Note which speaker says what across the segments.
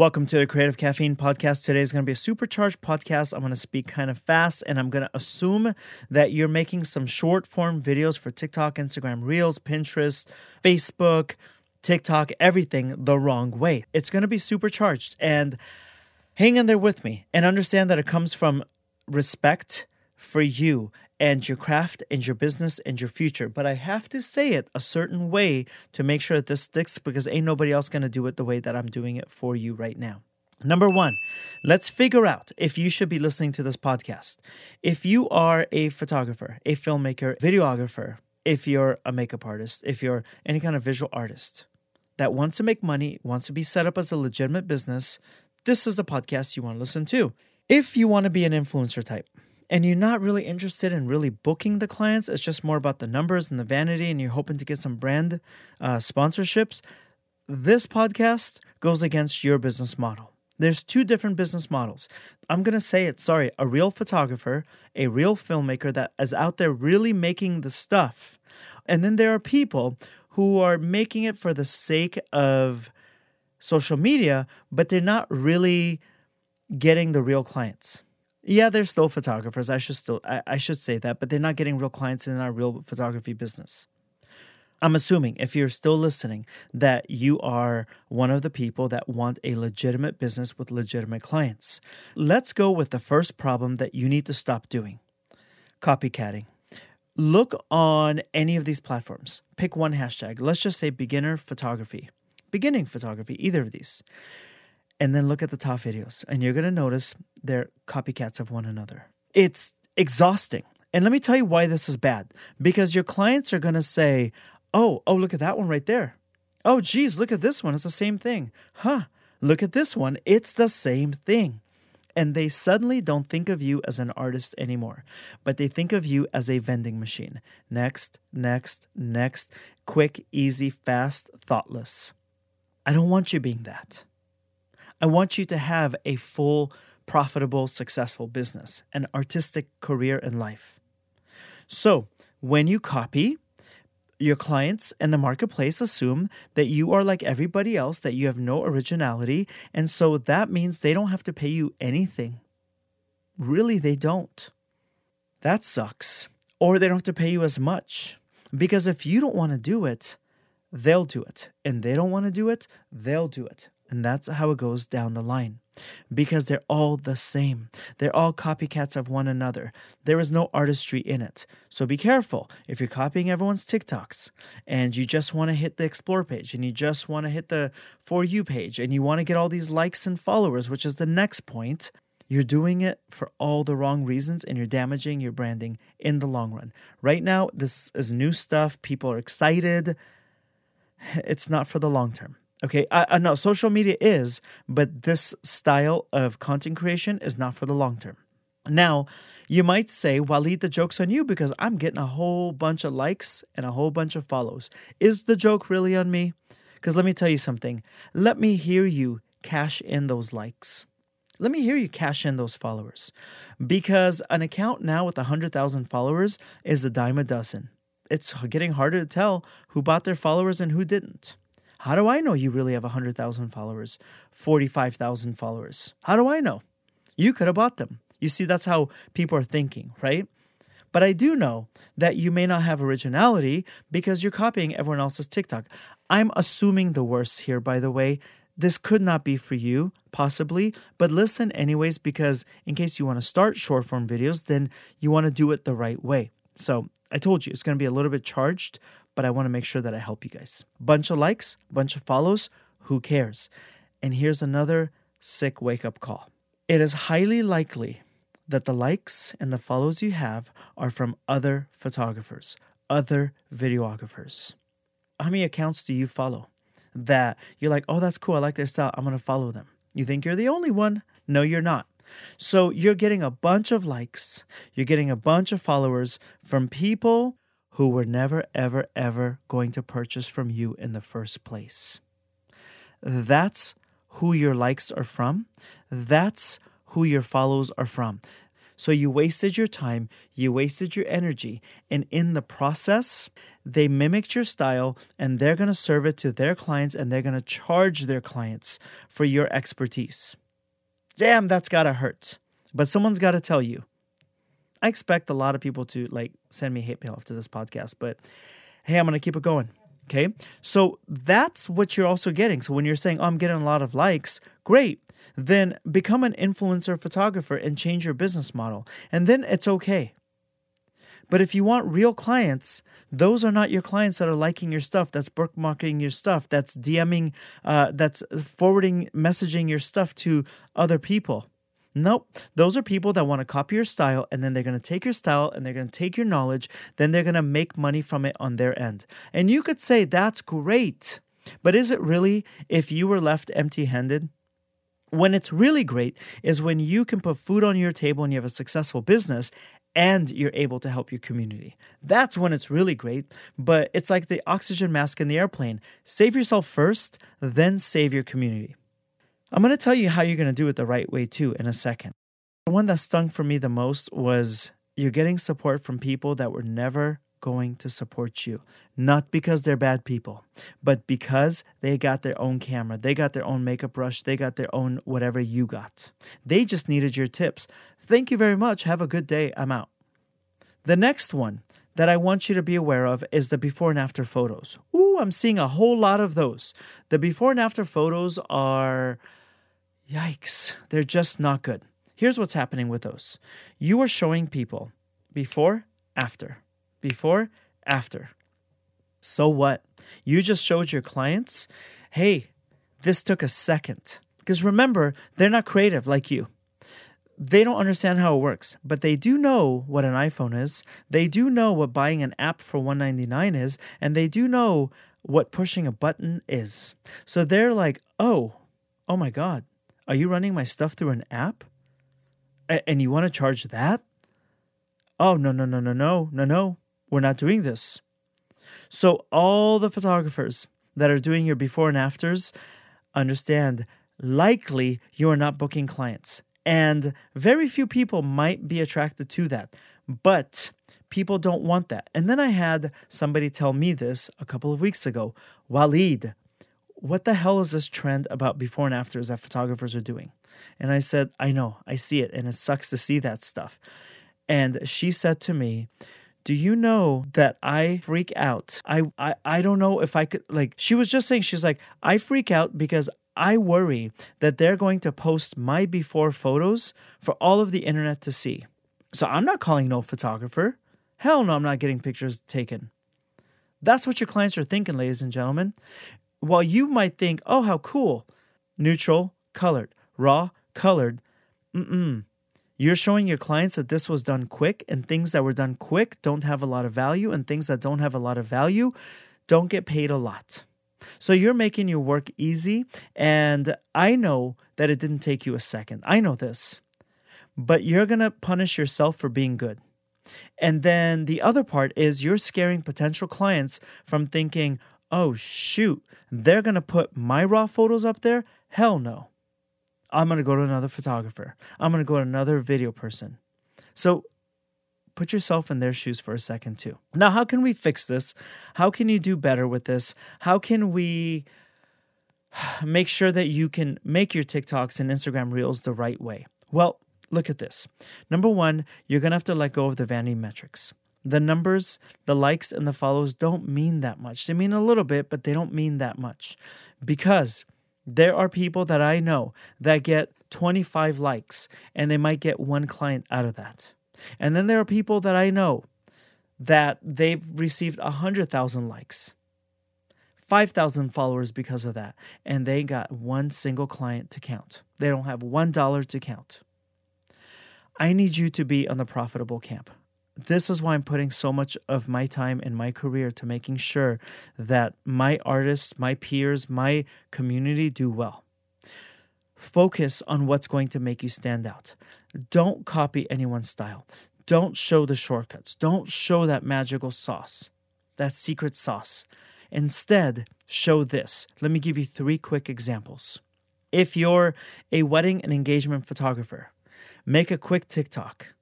Speaker 1: Welcome to the Creative Caffeine Podcast. Today is going to be a supercharged podcast. I'm going to speak kind of fast and I'm going to assume that you're making some short form videos for TikTok, Instagram Reels, Pinterest, Facebook, TikTok, everything the wrong way. It's going to be supercharged and hang in there with me and understand that it comes from respect for you and your craft and your business and your future. But I have to say it a certain way to make sure that this sticks because ain't nobody else going to do it the way that I'm doing it for you right now. Number one, let's figure out if you should be listening to this podcast. If you are a photographer, a filmmaker, videographer, if you're a makeup artist, if you're any kind of visual artist that wants to make money, wants to be set up as a legitimate business, this is the podcast you want to listen to. If you want to be an influencer type, and you're not really interested in really booking the clients, it's just more about the numbers and the vanity, and you're hoping to get some brand uh, sponsorships, this podcast goes against your business model. There's two different business models. I'm going to say it, sorry, a real photographer, a real filmmaker that is out there really making the stuff. And then there are people who are making it for the sake of social media, but they're not really getting the real clients. Yeah, they're still photographers. I should still I, I should say that, but they're not getting real clients in our real photography business. I'm assuming if you're still listening that you are one of the people that want a legitimate business with legitimate clients. Let's go with the first problem that you need to stop doing copycatting. Look on any of these platforms. Pick one hashtag. Let's just say beginner photography, beginning photography, either of these and then look at the top videos and you're to notice they're copycats of one another. It's exhausting. And let me tell you why this is bad. Because your clients are to say, "Oh, oh look at that one right there. Oh geez, look at this one. It's the same thing. Huh. Look at this one. It's the same thing." And they suddenly don't think of you as an artist anymore, but they think of you as a vending machine. Next, next, next. Quick, easy, fast, thoughtless. I don't want you being that. I want you to have a full, profitable, successful business, an artistic career in life. So, when you copy, your clients and the marketplace assume that you are like everybody else, that you have no originality. And so that means they don't have to pay you anything. Really, they don't. That sucks. Or they don't have to pay you as much. Because if you don't want to do it, they'll do it. And they don't want to do it, they'll do it. And that's how it goes down the line. Because they're all the same. They're all copycats of one another. There is no artistry in it. So be careful if you're copying everyone's TikToks and you just want to hit the explore page and you just want to hit the for you page and you want to get all these likes and followers, which is the next point. You're doing it for all the wrong reasons and you're damaging your branding in the long run. Right now, this is new stuff. People are excited. It's not for the long term. Okay, I, know social media is, but this style of content creation is not for the long term. Now, you might say, Walid, the joke's on you because I'm getting a whole bunch of likes and a whole bunch of follows. Is the joke really on me? Because let me tell you something. Let me hear you cash in those likes. Let me hear you cash in those followers. Because an account now with 100,000 followers is a dime a dozen. It's getting harder to tell who bought their followers and who didn't. How do I know you really have 100,000 followers, 45,000 followers? How do I know? You could have bought them. You see, that's how people are thinking, right? But I do know that you may not have originality because you're copying everyone else's TikTok. I'm assuming the worst here, by the way. This could not be for you, possibly, but listen anyways, because in case you want to start short form videos, then you want to do it the right way. So I told you it's going to be a little bit charged, but I want to make sure that I help you guys. Bunch of likes, bunch of follows, who cares? And here's another sick wake up call. It is highly likely that the likes and the follows you have are from other photographers, other videographers. How many accounts do you follow that you're like, oh, that's cool. I like their style. I'm going to follow them. You think you're the only one. No, you're not. So you're getting a bunch of likes, you're getting a bunch of followers from people who were never, ever, ever going to purchase from you in the first place. That's who your likes are from. That's who your follows are from. So you wasted your time, you wasted your energy, and in the process, they mimicked your style and they're going to serve it to their clients and they're going to charge their clients for your expertise. Damn, that's got to hurt. But someone's got to tell you. I expect a lot of people to like send me hate mail after this podcast, but hey, I'm to keep it going. Okay. So that's what you're also getting. So when you're saying, oh, I'm getting a lot of likes, great. Then become an influencer photographer and change your business model. And then it's okay. But if you want real clients, those are not your clients that are liking your stuff, that's bookmarking your stuff, that's DMing, uh, that's forwarding, messaging your stuff to other people. Nope. Those are people that want to copy your style and then they're going to take your style and they're going to take your knowledge, then they're going to make money from it on their end. And you could say that's great. But is it really if you were left empty handed? When it's really great is when you can put food on your table and you have a successful business and you're able to help your community. That's when it's really great, but it's like the oxygen mask in the airplane. Save yourself first, then save your community. I'm going to tell you how you're going to do it the right way too in a second. The one that stung for me the most was you're getting support from people that were never going to support you. Not because they're bad people, but because they got their own camera, they got their own makeup brush, they got their own whatever you got. They just needed your tips. Thank you very much. Have a good day. I'm out. The next one that I want you to be aware of is the before and after photos. Ooh, I'm seeing a whole lot of those. The before and after photos are Yikes, they're just not good. Here's what's happening with those you are showing people before, after, before, after. So what? You just showed your clients, hey, this took a second. Because remember, they're not creative like you. They don't understand how it works, but they do know what an iPhone is. They do know what buying an app for 199 is, and they do know what pushing a button is. So they're like, "Oh, oh my god, are you running my stuff through an app? A- and you want to charge that? Oh, no, no, no, no, no, no, no. We're not doing this. So, all the photographers that are doing your before and afters understand likely you are not booking clients. And very few people might be attracted to that. But people don't want that. And then I had somebody tell me this a couple of weeks ago Walid, what the hell is this trend about before and afters that photographers are doing? And I said, I know, I see it, and it sucks to see that stuff. And she said to me, do you know that I freak out? I, I I don't know if I could like she was just saying she's like I freak out because I worry that they're going to post my before photos for all of the internet to see. So I'm not calling no photographer. Hell no, I'm not getting pictures taken. That's what your clients are thinking, ladies and gentlemen while you might think, oh, how cool, neutral, colored, raw, colored, mm-mm. You're showing your clients that this was done quick, and things that were done quick don't have a lot of value, and things that don't have a lot of value don't get paid a lot. So you're making your work easy, and I know that it didn't take you a second. I know this, but you're gonna punish yourself for being good. And then the other part is you're scaring potential clients from thinking, oh, shoot, they're to put my raw photos up there? Hell no. I'm to go to another photographer. I'm to go to another video person. So put yourself in their shoes for a second too. Now, how can we fix this? How can you do better with this? How can we make sure that you can make your TikToks and Instagram reels the right way? Well, look at this. Number one, you're to have to let go of the vanity metrics. The numbers, the likes, and the follows don't mean that much. They mean a little bit, but they don't mean that much. Because there are people that I know that get 25 likes and they might get one client out of that. And then there are people that I know that they've received 100,000 likes, 5,000 followers because of that, and they got one single client to count. They don't have $1 to count. I need you to be on the profitable camp this is why I'm putting so much of my time in my career to making sure that my artists, my peers, my community do well. Focus on what's going to make you stand out. Don't copy anyone's style. Don't show the shortcuts. Don't show that magical sauce, that secret sauce. Instead, show this. Let me give you three quick examples. If you're a wedding and engagement photographer, make a quick TikTok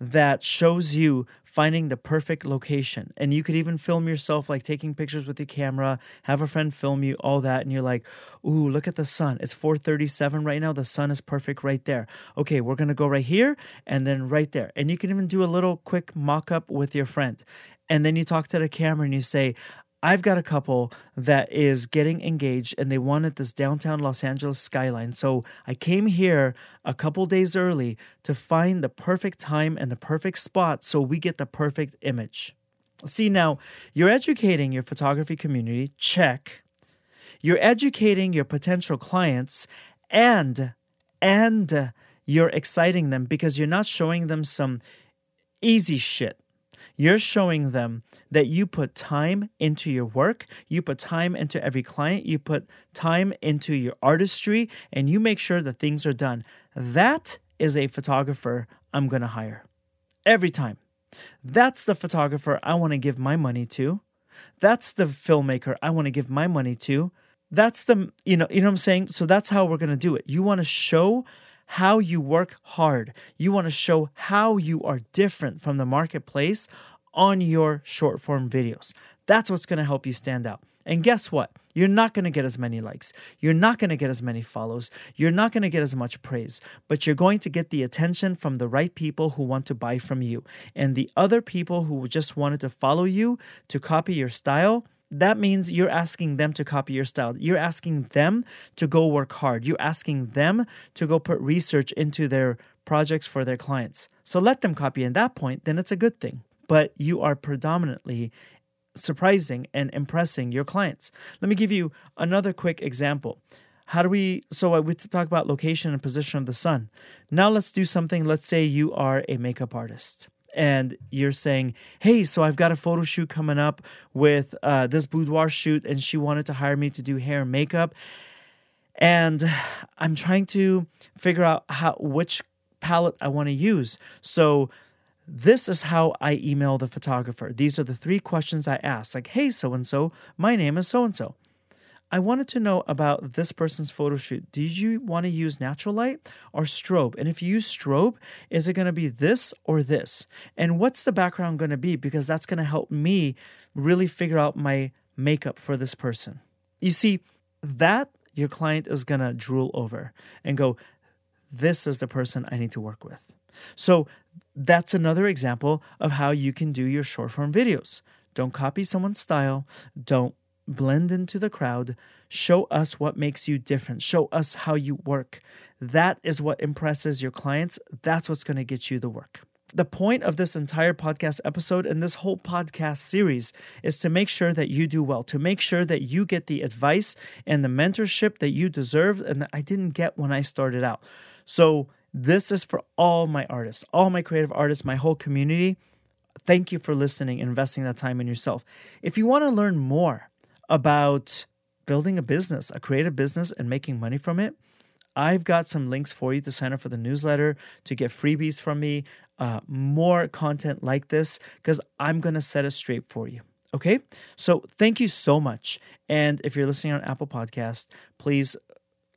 Speaker 1: that shows you finding the perfect location. And you could even film yourself like taking pictures with your camera, have a friend film you, all that, and you're like, ooh, look at the sun. It's 437 right now. The sun is perfect right there. Okay, we're gonna go right here and then right there. And you can even do a little quick mock-up with your friend. And then you talk to the camera and you say, I've got a couple that is getting engaged and they wanted this downtown Los Angeles skyline. So I came here a couple days early to find the perfect time and the perfect spot so we get the perfect image. See, now you're educating your photography community, check. You're educating your potential clients and and you're exciting them because you're not showing them some easy shit you're showing them that you put time into your work, you put time into every client, you put time into your artistry, and you make sure that things are done. That is a photographer I'm going to hire every time. That's the photographer I want to give my money to. That's the filmmaker I want to give my money to. That's the you know, you know what I'm saying? So that's how we're going to do it. You want to show how you work hard. You want to show how you are different from the marketplace on your short form videos. That's what's going to help you stand out. And guess what? You're not going to get as many likes. You're not going to get as many follows. You're not going to get as much praise, but you're going to get the attention from the right people who want to buy from you. And the other people who just wanted to follow you to copy your style, that means you're asking them to copy your style. You're asking them to go work hard. You're asking them to go put research into their projects for their clients. So let them copy. In that point, then it's a good thing. But you are predominantly surprising and impressing your clients. Let me give you another quick example. How do we? So I we talk about location and position of the sun. Now let's do something. Let's say you are a makeup artist and you're saying, hey, so I've got a photo shoot coming up with uh, this boudoir shoot, and she wanted to hire me to do hair and makeup. And I'm trying to figure out how which palette I want to use. So this is how I email the photographer. These are the three questions I ask. Like, hey, so and so, my name is so and so. I wanted to know about this person's photo shoot. Did you want to use natural light or strobe? And if you use strobe, is it going to be this or this? And what's the background going to be? Because that's going to help me really figure out my makeup for this person. You see, that your client is going to drool over and go, This is the person I need to work with. So that's another example of how you can do your short form videos. Don't copy someone's style. Don't blend into the crowd, show us what makes you different, show us how you work. That is what impresses your clients. That's what's going to get you the work. The point of this entire podcast episode and this whole podcast series is to make sure that you do well, to make sure that you get the advice and the mentorship that you deserve and that I didn't get when I started out. So, this is for all my artists, all my creative artists, my whole community. Thank you for listening investing that time in yourself. If you want to learn more about building a business, a creative business, and making money from it, I've got some links for you to sign up for the newsletter, to get freebies from me, uh, more content like this, because I'm going to set it straight for you. Okay. So thank you so much. And if you're listening on Apple Podcast, please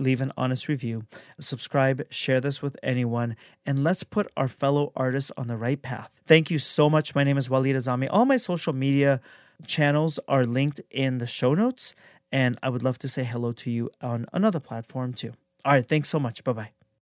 Speaker 1: leave an honest review, subscribe, share this with anyone, and let's put our fellow artists on the right path. Thank you so much. My name is Walid Azami. All my social media channels are linked in the show notes. And I would love to say hello to you on another platform too. All right. Thanks so much. Bye bye.